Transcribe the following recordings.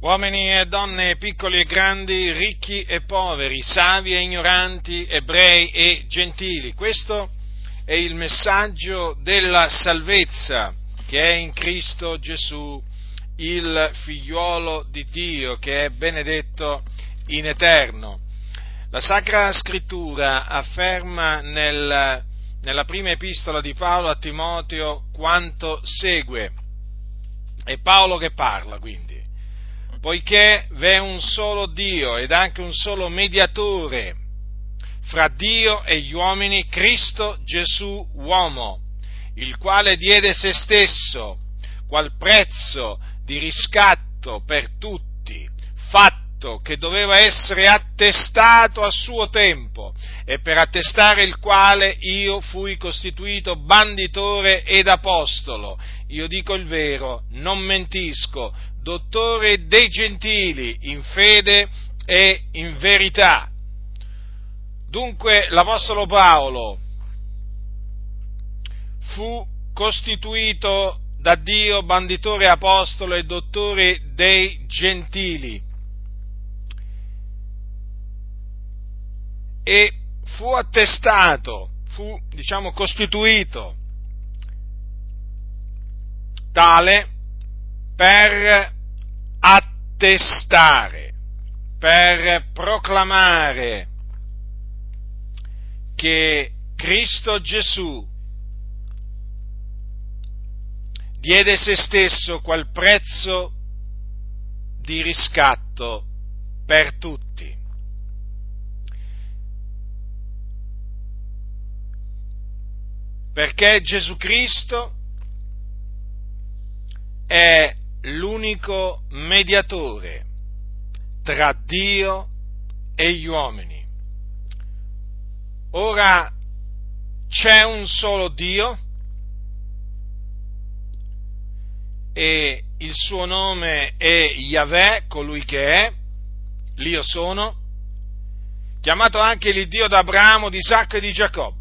uomini e donne, piccoli e grandi, ricchi e poveri, savi e ignoranti, ebrei e gentili. Questo è il messaggio della salvezza che è in Cristo Gesù, il figliuolo di Dio, che è benedetto in eterno. La Sacra Scrittura afferma nel, nella prima epistola di Paolo a Timoteo quanto segue. È Paolo che parla quindi poiché v'è un solo Dio ed anche un solo mediatore fra Dio e gli uomini, Cristo Gesù uomo, il quale diede se stesso qual prezzo di riscatto per tutti, fatto che doveva essere attestato a suo tempo e per attestare il quale io fui costituito banditore ed apostolo. Io dico il vero, non mentisco, dottore dei gentili in fede e in verità. Dunque l'Apostolo Paolo fu costituito da Dio banditore apostolo e dottore dei gentili e fu attestato, fu diciamo costituito tale per attestare, per proclamare che Cristo Gesù diede se stesso qual prezzo di riscatto per tutti. Perché Gesù Cristo è l'unico mediatore tra Dio e gli uomini. Ora c'è un solo Dio e il suo nome è Yahweh, colui che è, l'io sono, chiamato anche l'Iddio d'Abramo, di Isacco e di Giacobbe.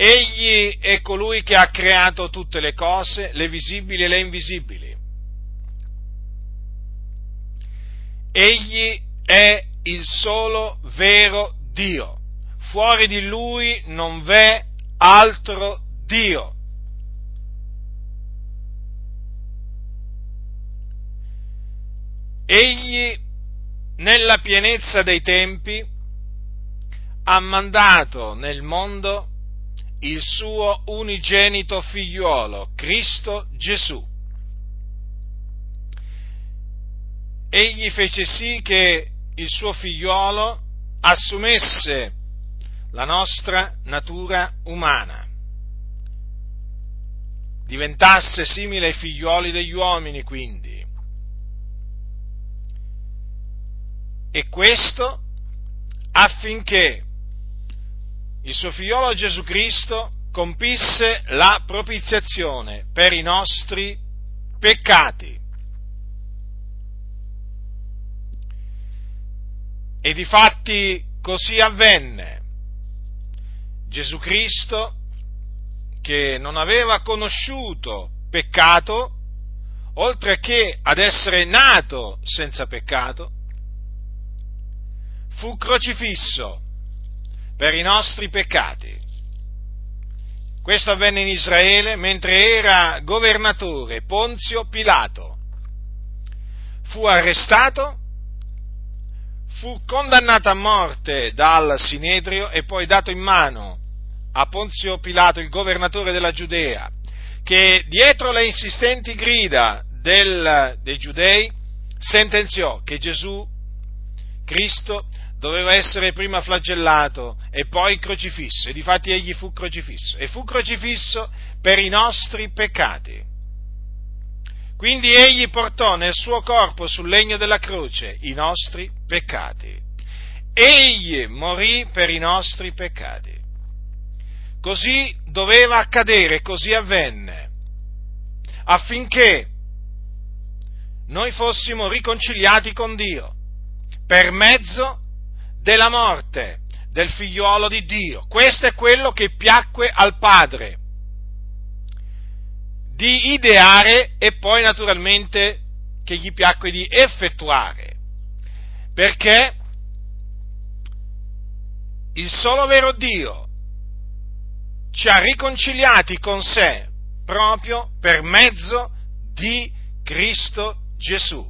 Egli è colui che ha creato tutte le cose, le visibili e le invisibili. Egli è il solo vero Dio. Fuori di lui non v'è altro Dio. Egli, nella pienezza dei tempi, ha mandato nel mondo il suo unigenito figliuolo, Cristo Gesù. Egli fece sì che il suo figliuolo assumesse la nostra natura umana, diventasse simile ai figlioli degli uomini quindi. E questo affinché il suo figliolo Gesù Cristo compisse la propiziazione per i nostri peccati. E difatti così avvenne. Gesù Cristo, che non aveva conosciuto peccato, oltre che ad essere nato senza peccato, fu crocifisso per i nostri peccati. Questo avvenne in Israele mentre era governatore Ponzio Pilato. Fu arrestato, fu condannato a morte dal Sinedrio e poi dato in mano a Ponzio Pilato, il governatore della Giudea, che dietro le insistenti grida del, dei giudei sentenziò che Gesù Cristo doveva essere prima flagellato e poi crocifisso, e difatti egli fu crocifisso, e fu crocifisso per i nostri peccati. Quindi egli portò nel suo corpo sul legno della croce i nostri peccati. Egli morì per i nostri peccati. Così doveva accadere, così avvenne, affinché noi fossimo riconciliati con Dio per mezzo della morte del figliuolo di Dio. Questo è quello che piacque al Padre di ideare e poi naturalmente che gli piacque di effettuare. Perché il solo vero Dio ci ha riconciliati con sé proprio per mezzo di Cristo Gesù.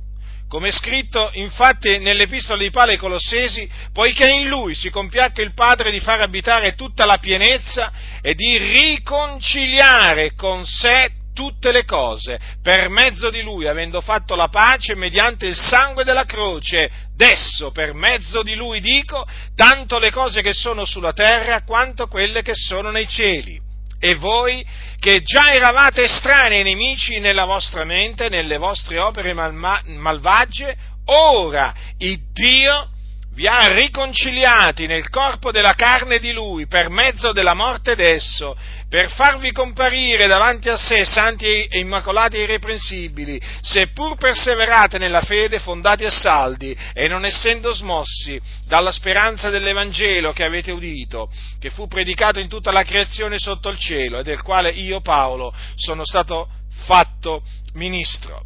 Come è scritto infatti nell'epistola di Paolo ai Colossesi, poiché in lui si compiacque il Padre di far abitare tutta la pienezza e di riconciliare con sé tutte le cose, per mezzo di lui, avendo fatto la pace mediante il sangue della croce, desso per mezzo di lui dico, tanto le cose che sono sulla terra quanto quelle che sono nei cieli. E voi, che già eravate estranei e nemici nella vostra mente, nelle vostre opere malma- malvagie, ora il Dio vi ha riconciliati nel corpo della carne di Lui per mezzo della morte d'esso, per farvi comparire davanti a sé santi e immacolati e irreprensibili, seppur perseverate nella fede, fondati e saldi, e non essendo smossi dalla speranza dell'Evangelo che avete udito, che fu predicato in tutta la creazione sotto il cielo, e del quale io, Paolo, sono stato fatto ministro.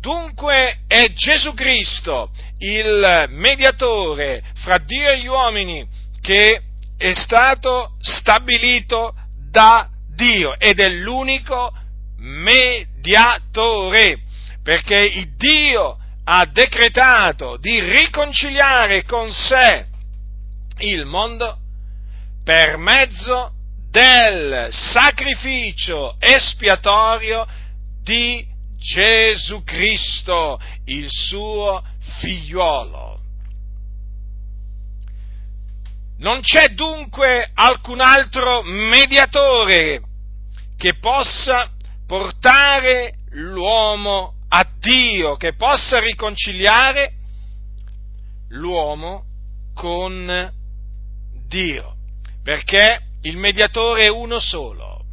Dunque è Gesù Cristo il mediatore fra Dio e gli uomini che è stato stabilito da Dio ed è l'unico mediatore, perché il Dio ha decretato di riconciliare con sé il mondo per mezzo del sacrificio espiatorio di Gesù Cristo, il suo figliuolo. Non c'è dunque alcun altro mediatore che possa portare l'uomo a Dio, che possa riconciliare l'uomo con Dio, perché il mediatore è uno solo,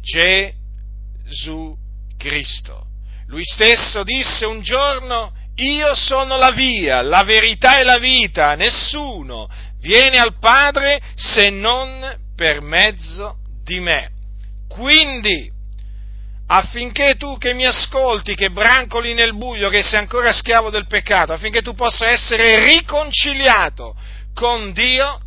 Gesù Cristo. Lui stesso disse un giorno, io sono la via, la verità e la vita, nessuno viene al Padre se non per mezzo di me. Quindi, affinché tu che mi ascolti, che brancoli nel buio, che sei ancora schiavo del peccato, affinché tu possa essere riconciliato con Dio,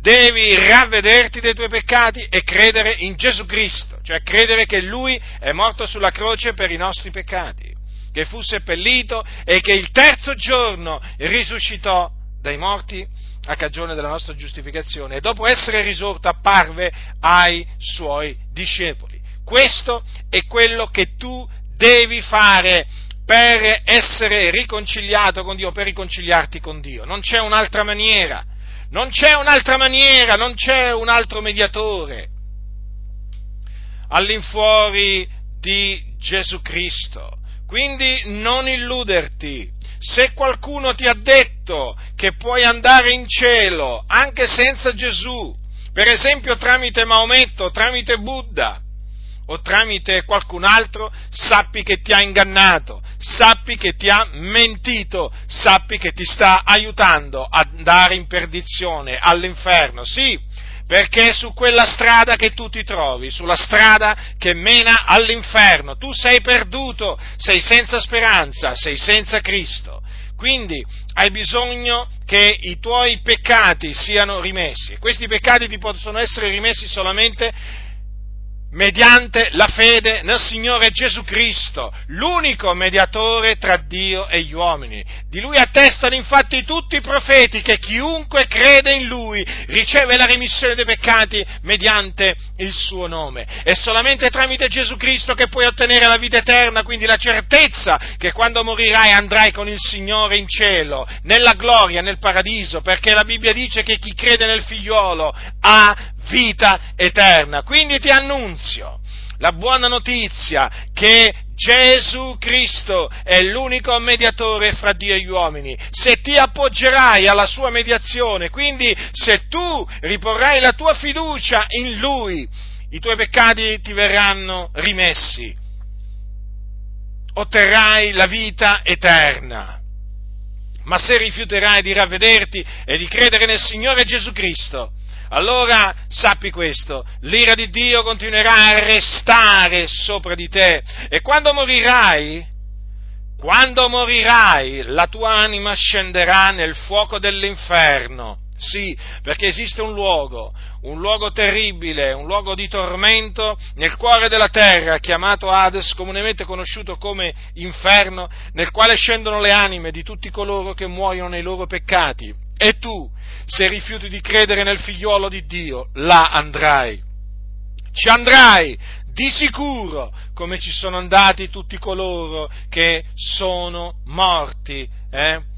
devi ravvederti dei tuoi peccati e credere in Gesù Cristo, cioè credere che Lui è morto sulla croce per i nostri peccati, che fu seppellito e che il terzo giorno risuscitò dai morti a cagione della nostra giustificazione e dopo essere risorto apparve ai suoi discepoli. Questo è quello che tu devi fare per essere riconciliato con Dio, per riconciliarti con Dio. Non c'è un'altra maniera non c'è un'altra maniera, non c'è un altro mediatore all'infuori di Gesù Cristo. Quindi non illuderti. Se qualcuno ti ha detto che puoi andare in cielo anche senza Gesù, per esempio tramite Maometto, tramite Buddha, o tramite qualcun altro, sappi che ti ha ingannato, sappi che ti ha mentito, sappi che ti sta aiutando ad andare in perdizione, all'inferno, sì, perché è su quella strada che tu ti trovi, sulla strada che mena all'inferno, tu sei perduto, sei senza speranza, sei senza Cristo. Quindi hai bisogno che i tuoi peccati siano rimessi. Questi peccati ti possono essere rimessi solamente mediante la fede nel Signore Gesù Cristo, l'unico mediatore tra Dio e gli uomini. Di lui attestano infatti tutti i profeti che chiunque crede in lui riceve la remissione dei peccati mediante il suo nome. È solamente tramite Gesù Cristo che puoi ottenere la vita eterna, quindi la certezza che quando morirai andrai con il Signore in cielo, nella gloria, nel paradiso, perché la Bibbia dice che chi crede nel figliuolo ha vita eterna. Quindi ti annunzio la buona notizia che Gesù Cristo è l'unico mediatore fra Dio e gli uomini. Se ti appoggerai alla sua mediazione, quindi se tu riporrai la tua fiducia in Lui, i tuoi peccati ti verranno rimessi. Otterrai la vita eterna. Ma se rifiuterai di ravvederti e di credere nel Signore Gesù Cristo, allora sappi questo, l'ira di Dio continuerà a restare sopra di te e quando morirai, quando morirai, la tua anima scenderà nel fuoco dell'inferno. Sì, perché esiste un luogo, un luogo terribile, un luogo di tormento nel cuore della terra, chiamato Hades, comunemente conosciuto come inferno, nel quale scendono le anime di tutti coloro che muoiono nei loro peccati. E tu, se rifiuti di credere nel figliuolo di Dio, là andrai. Ci andrai di sicuro, come ci sono andati tutti coloro che sono morti, eh?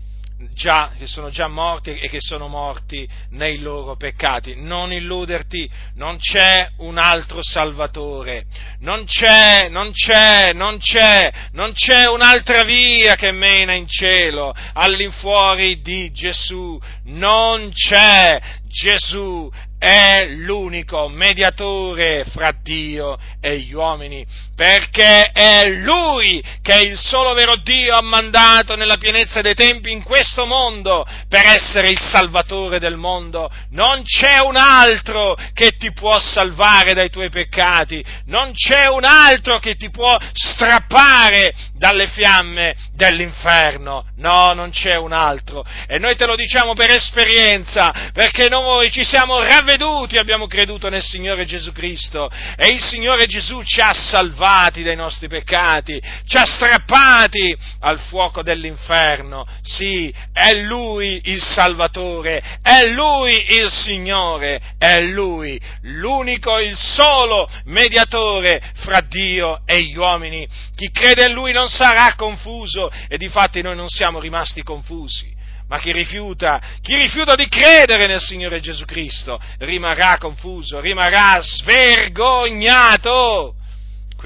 Già, che sono già morti e che sono morti nei loro peccati. Non illuderti, non c'è un altro Salvatore, non c'è, non c'è, non c'è, non c'è un'altra via che mena in cielo all'infuori di Gesù, non c'è. Gesù è l'unico mediatore fra Dio e gli uomini, perché è Lui che il solo vero Dio ha mandato nella pienezza dei tempi in questo mondo per essere il Salvatore del mondo. Non c'è un altro che ti può salvare dai tuoi peccati, non c'è un altro che ti può strappare dalle fiamme dell'inferno. No, non c'è un altro. E noi te lo diciamo per esperienza, perché noi ci siamo ravveduti, abbiamo creduto nel Signore Gesù Cristo e il Signore Gesù ci ha salvati dai nostri peccati, ci ha strappati al fuoco dell'inferno. Sì, è Lui il Salvatore, è Lui il Signore, è Lui l'unico, il solo mediatore fra Dio e gli uomini. Chi crede in Lui non sarà confuso e difatti noi non siamo rimasti confusi. Ma chi rifiuta, chi rifiuta di credere nel Signore Gesù Cristo rimarrà confuso, rimarrà svergognato.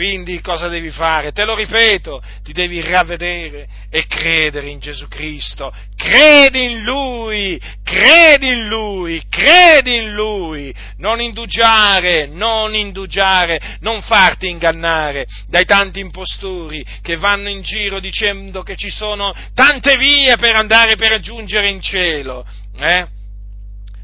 Quindi cosa devi fare? Te lo ripeto, ti devi ravvedere e credere in Gesù Cristo. Credi in Lui, credi in Lui, credi in Lui. Non indugiare, non indugiare, non farti ingannare dai tanti impostori che vanno in giro dicendo che ci sono tante vie per andare per raggiungere in cielo. Eh?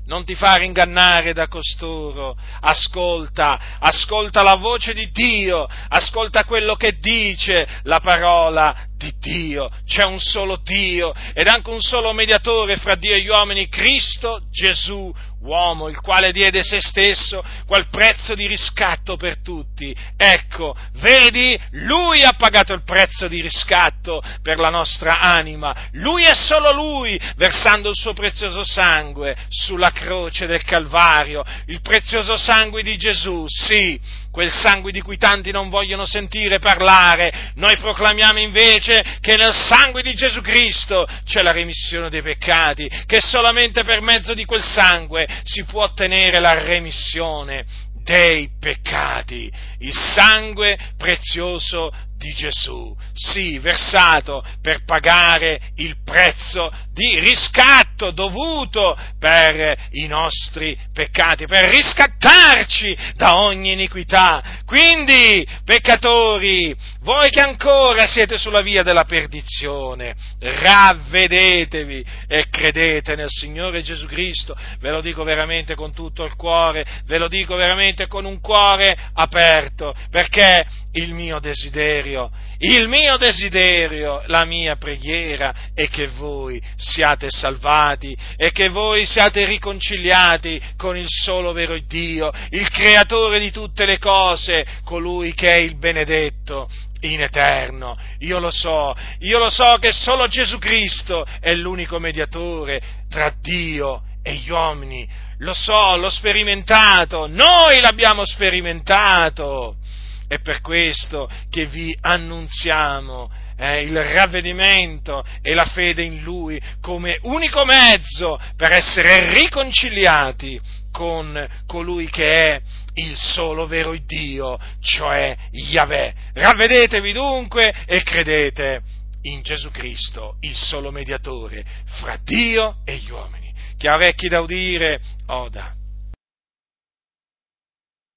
Non ti fare ingannare da costoro, ascolta, ascolta la voce di Dio, ascolta quello che dice la parola di Dio, c'è un solo Dio ed anche un solo mediatore fra Dio e gli uomini, Cristo Gesù, uomo, il quale diede se stesso quel prezzo di riscatto per tutti. Ecco, vedi, lui ha pagato il prezzo di riscatto per la nostra anima, lui e solo lui, versando il suo prezioso sangue sulla croce del Calvario, il prezioso sangue di Gesù, sì, quel sangue di cui tanti non vogliono sentire parlare, noi proclamiamo invece che nel sangue di Gesù Cristo c'è la remissione dei peccati, che solamente per mezzo di quel sangue si può ottenere la remissione dei peccati, il sangue prezioso di Gesù, sì, versato per pagare il prezzo di riscatto dovuto per i nostri peccati, per riscattarci da ogni iniquità. Quindi, peccatori, voi che ancora siete sulla via della perdizione, ravvedetevi e credete nel Signore Gesù Cristo, ve lo dico veramente con tutto il cuore, ve lo dico veramente con un cuore aperto, perché il mio desiderio, il mio desiderio, la mia preghiera è che voi siate salvati e che voi siate riconciliati con il solo vero Dio, il creatore di tutte le cose, colui che è il benedetto in eterno. Io lo so, io lo so che solo Gesù Cristo è l'unico mediatore tra Dio e gli uomini. Lo so, l'ho sperimentato, noi l'abbiamo sperimentato. È per questo che vi annunziamo eh, il ravvedimento e la fede in Lui come unico mezzo per essere riconciliati con colui che è il solo vero Dio, cioè Yahweh. Ravvedetevi dunque e credete in Gesù Cristo, il solo mediatore fra Dio e gli uomini. Chi ha orecchi da udire, oda.